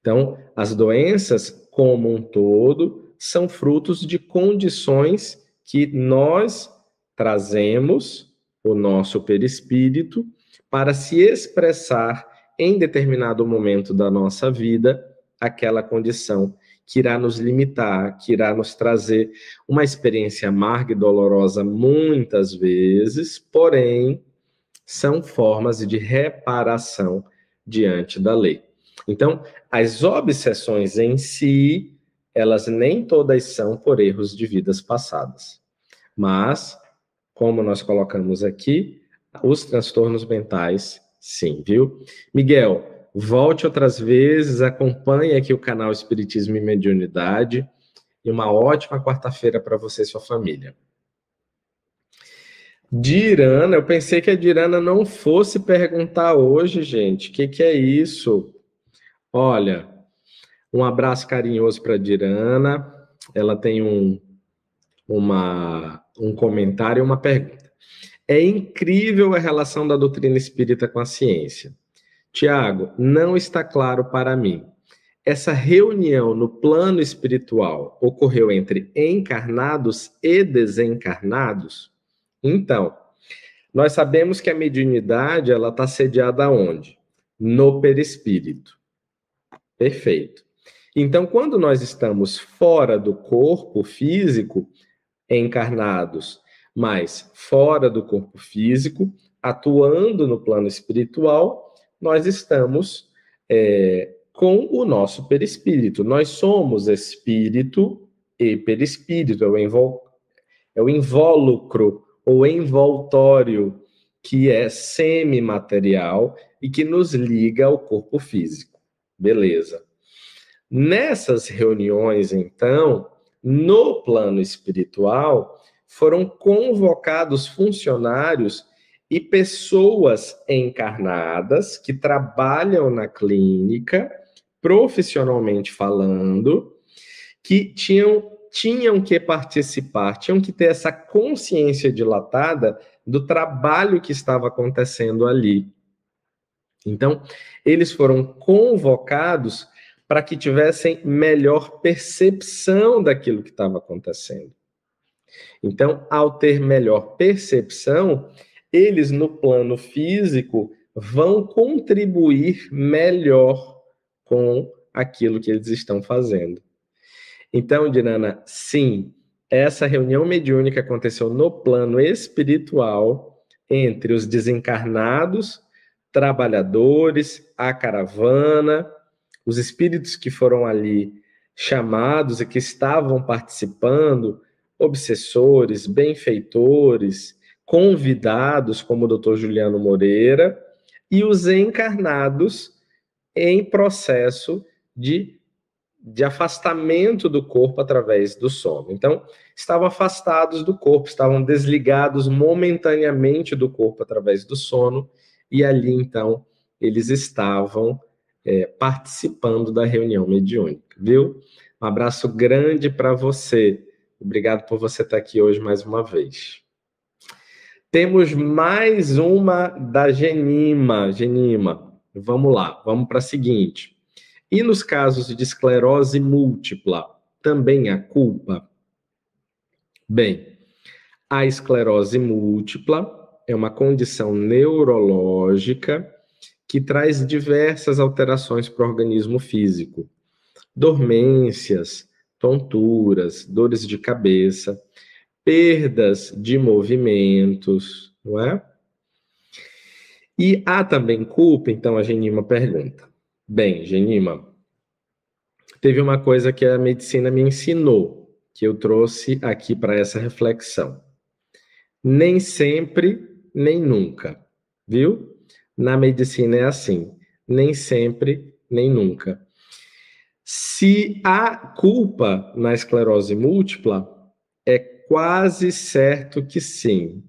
Então, as doenças, como um todo, são frutos de condições que nós trazemos o nosso perispírito para se expressar em determinado momento da nossa vida aquela condição que irá nos limitar, que irá nos trazer uma experiência amarga e dolorosa muitas vezes, porém são formas de reparação diante da lei. Então, as obsessões em si, elas nem todas são por erros de vidas passadas, mas como nós colocamos aqui, os transtornos mentais, sim, viu? Miguel, volte outras vezes, acompanhe aqui o canal Espiritismo e Mediunidade e uma ótima quarta-feira para você e sua família. Dirana, eu pensei que a Dirana não fosse perguntar hoje, gente. O que, que é isso? Olha, um abraço carinhoso para Dirana. Ela tem um, uma, um comentário e uma pergunta. É incrível a relação da doutrina espírita com a ciência. Tiago, não está claro para mim. Essa reunião no plano espiritual ocorreu entre encarnados e desencarnados? Então, nós sabemos que a mediunidade ela está sediada onde? No perispírito. Perfeito. Então, quando nós estamos fora do corpo físico, encarnados, mas fora do corpo físico, atuando no plano espiritual, nós estamos é, com o nosso perispírito. Nós somos espírito e perispírito, é o, invol é o invólucro ou envoltório que é semimaterial e que nos liga ao corpo físico. Beleza. Nessas reuniões, então, no plano espiritual, foram convocados funcionários e pessoas encarnadas que trabalham na clínica, profissionalmente falando, que tinham, tinham que participar, tinham que ter essa consciência dilatada do trabalho que estava acontecendo ali. Então, eles foram convocados para que tivessem melhor percepção daquilo que estava acontecendo. Então, ao ter melhor percepção, eles no plano físico vão contribuir melhor com aquilo que eles estão fazendo. Então, Dirana, sim, essa reunião mediúnica aconteceu no plano espiritual entre os desencarnados, trabalhadores, a caravana os espíritos que foram ali chamados e que estavam participando, obsessores, benfeitores, convidados, como o doutor Juliano Moreira, e os encarnados em processo de de afastamento do corpo através do sono. Então, estavam afastados do corpo, estavam desligados momentaneamente do corpo através do sono, e ali então eles estavam é, participando da reunião mediúnica, viu? Um abraço grande para você. Obrigado por você estar aqui hoje mais uma vez. Temos mais uma da Genima. Genima, vamos lá, vamos para a seguinte. E nos casos de esclerose múltipla, também há culpa? Bem, a esclerose múltipla é uma condição neurológica que traz diversas alterações para o organismo físico. Dormências, tonturas, dores de cabeça, perdas de movimentos, não é? E há também culpa, então a Genima pergunta. Bem, Genima, teve uma coisa que a medicina me ensinou, que eu trouxe aqui para essa reflexão. Nem sempre, nem nunca, viu? Na medicina é assim, nem sempre, nem nunca. Se há culpa na esclerose múltipla, é quase certo que sim.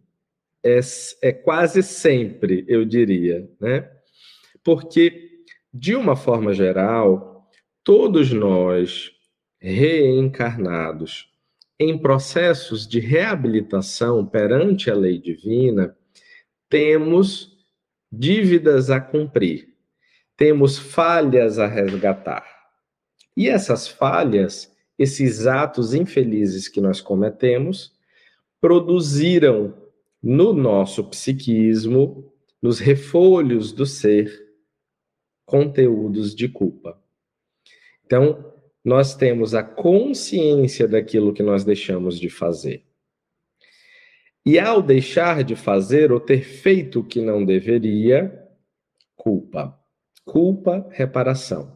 É, é quase sempre, eu diria, né? Porque de uma forma geral, todos nós, reencarnados, em processos de reabilitação perante a lei divina, temos dívidas a cumprir, temos falhas a resgatar. E essas falhas, esses atos infelizes que nós cometemos, produziram no nosso psiquismo, nos refolhos do ser, conteúdos de culpa. Então, nós temos a consciência daquilo que nós deixamos de fazer. E ao deixar de fazer ou ter feito o que não deveria, culpa. Culpa, reparação.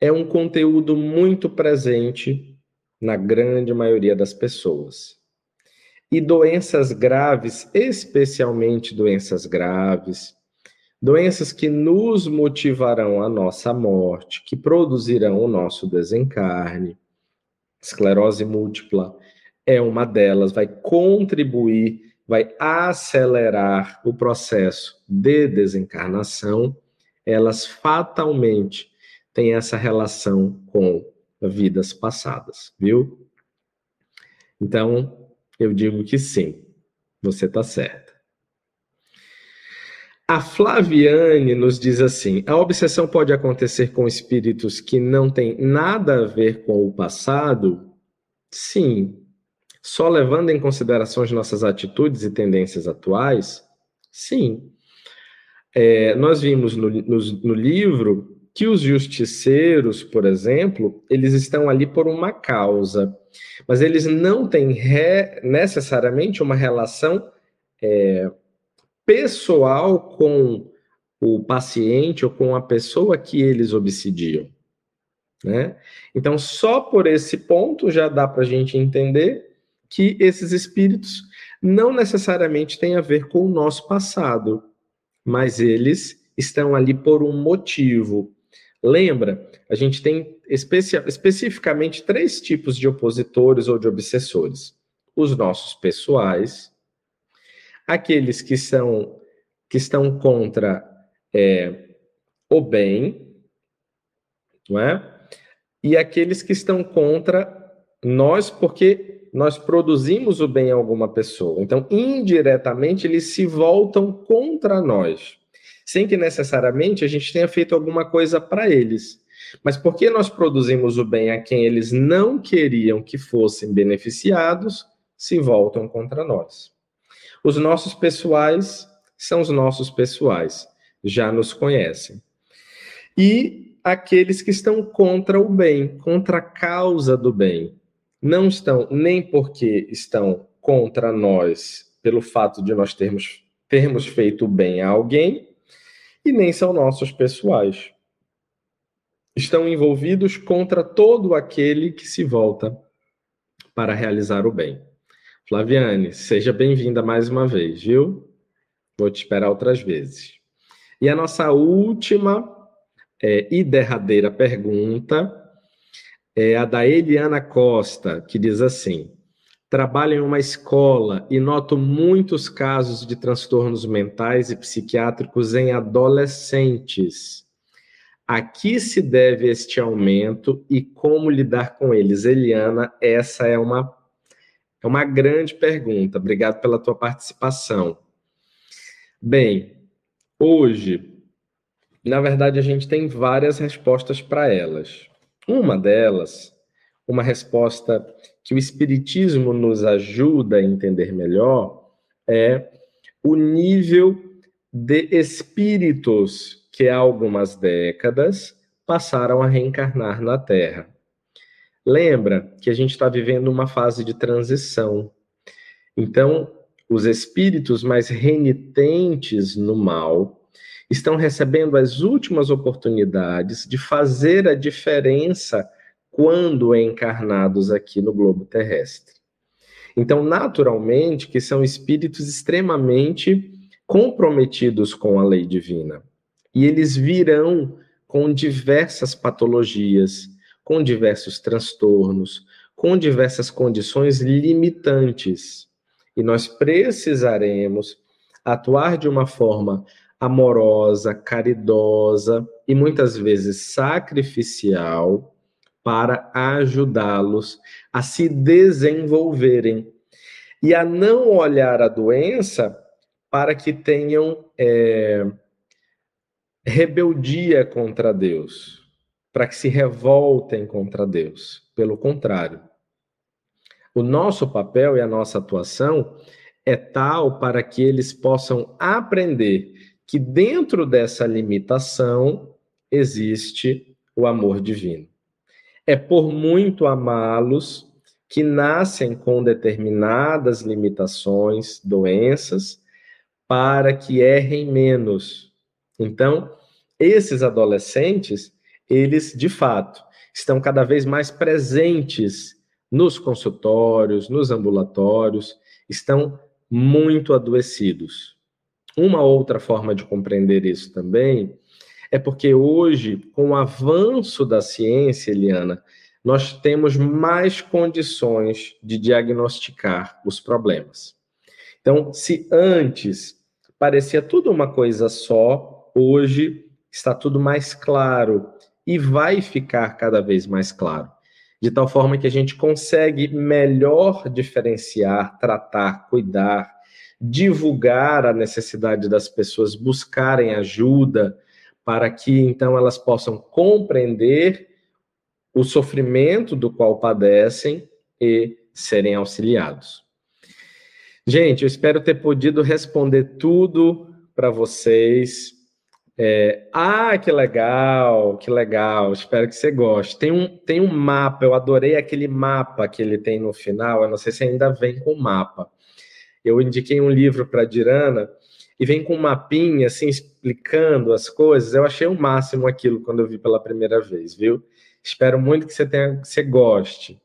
É um conteúdo muito presente na grande maioria das pessoas. E doenças graves, especialmente doenças graves, Doenças que nos motivarão à nossa morte, que produzirão o nosso desencarne. Esclerose múltipla é uma delas, vai contribuir, vai acelerar o processo de desencarnação. Elas fatalmente têm essa relação com vidas passadas, viu? Então, eu digo que sim, você está certo. A Flaviane nos diz assim: a obsessão pode acontecer com espíritos que não têm nada a ver com o passado? Sim. Só levando em consideração as nossas atitudes e tendências atuais? Sim. É, nós vimos no, no, no livro que os justiceiros, por exemplo, eles estão ali por uma causa, mas eles não têm re, necessariamente uma relação. É, pessoal com o paciente ou com a pessoa que eles obsidiam. Né? Então, só por esse ponto já dá para a gente entender que esses espíritos não necessariamente têm a ver com o nosso passado, mas eles estão ali por um motivo. Lembra, a gente tem especi especificamente três tipos de opositores ou de obsessores: os nossos pessoais, aqueles que são que estão contra é, o bem, não é? E aqueles que estão contra nós, porque nós produzimos o bem a alguma pessoa. Então, indiretamente, eles se voltam contra nós, sem que necessariamente a gente tenha feito alguma coisa para eles. Mas porque nós produzimos o bem a quem eles não queriam que fossem beneficiados, se voltam contra nós. Os nossos pessoais são os nossos pessoais, já nos conhecem. E aqueles que estão contra o bem, contra a causa do bem, não estão nem porque estão contra nós pelo fato de nós termos, termos feito bem a alguém, e nem são nossos pessoais. Estão envolvidos contra todo aquele que se volta para realizar o bem. Flaviane, seja bem-vinda mais uma vez, viu? Vou te esperar outras vezes. E a nossa última é, e derradeira pergunta é a da Eliana Costa, que diz assim: Trabalho em uma escola e noto muitos casos de transtornos mentais e psiquiátricos em adolescentes. A que se deve este aumento e como lidar com eles? Eliana, essa é uma, é uma grande pergunta. Obrigado pela tua participação. Bem, hoje, na verdade, a gente tem várias respostas para elas. Uma delas, uma resposta que o Espiritismo nos ajuda a entender melhor, é o nível de espíritos que há algumas décadas passaram a reencarnar na Terra. Lembra que a gente está vivendo uma fase de transição. Então, os espíritos mais renitentes no mal estão recebendo as últimas oportunidades de fazer a diferença quando encarnados aqui no globo terrestre. Então, naturalmente, que são espíritos extremamente comprometidos com a lei divina. E eles virão com diversas patologias, com diversos transtornos, com diversas condições limitantes. E nós precisaremos atuar de uma forma amorosa, caridosa e muitas vezes sacrificial para ajudá-los a se desenvolverem e a não olhar a doença para que tenham é, rebeldia contra Deus, para que se revoltem contra Deus. Pelo contrário, o nosso papel e a nossa atuação é tal para que eles possam aprender que dentro dessa limitação existe o amor divino. É por muito amá-los que nascem com determinadas limitações, doenças, para que errem menos. Então, esses adolescentes, eles de fato estão cada vez mais presentes nos consultórios, nos ambulatórios, estão muito adoecidos. Uma outra forma de compreender isso também é porque hoje, com o avanço da ciência, Eliana, nós temos mais condições de diagnosticar os problemas. Então, se antes parecia tudo uma coisa só, hoje está tudo mais claro e vai ficar cada vez mais claro de tal forma que a gente consegue melhor diferenciar, tratar, cuidar, divulgar a necessidade das pessoas buscarem ajuda, para que então elas possam compreender o sofrimento do qual padecem e serem auxiliados. Gente, eu espero ter podido responder tudo para vocês. É, ah, que legal, que legal, espero que você goste. Tem um, tem um mapa, eu adorei aquele mapa que ele tem no final, eu não sei se ainda vem com mapa. Eu indiquei um livro para a Dirana e vem com um mapinha, assim, explicando as coisas. Eu achei o máximo aquilo quando eu vi pela primeira vez, viu? Espero muito que você, tenha, que você goste.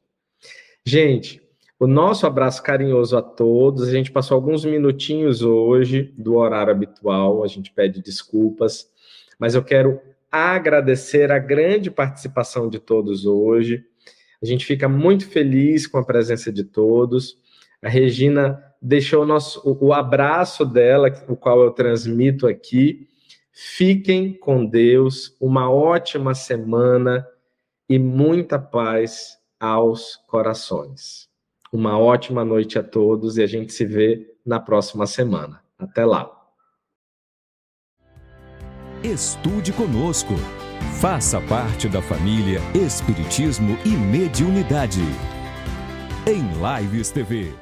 Gente, o nosso abraço carinhoso a todos. A gente passou alguns minutinhos hoje do horário habitual, a gente pede desculpas, mas eu quero agradecer a grande participação de todos hoje. A gente fica muito feliz com a presença de todos. A Regina deixou o, nosso, o abraço dela, o qual eu transmito aqui. Fiquem com Deus, uma ótima semana e muita paz aos corações. Uma ótima noite a todos e a gente se vê na próxima semana. Até lá. Estude conosco. Faça parte da família Espiritismo e Mediunidade. Em Lives TV.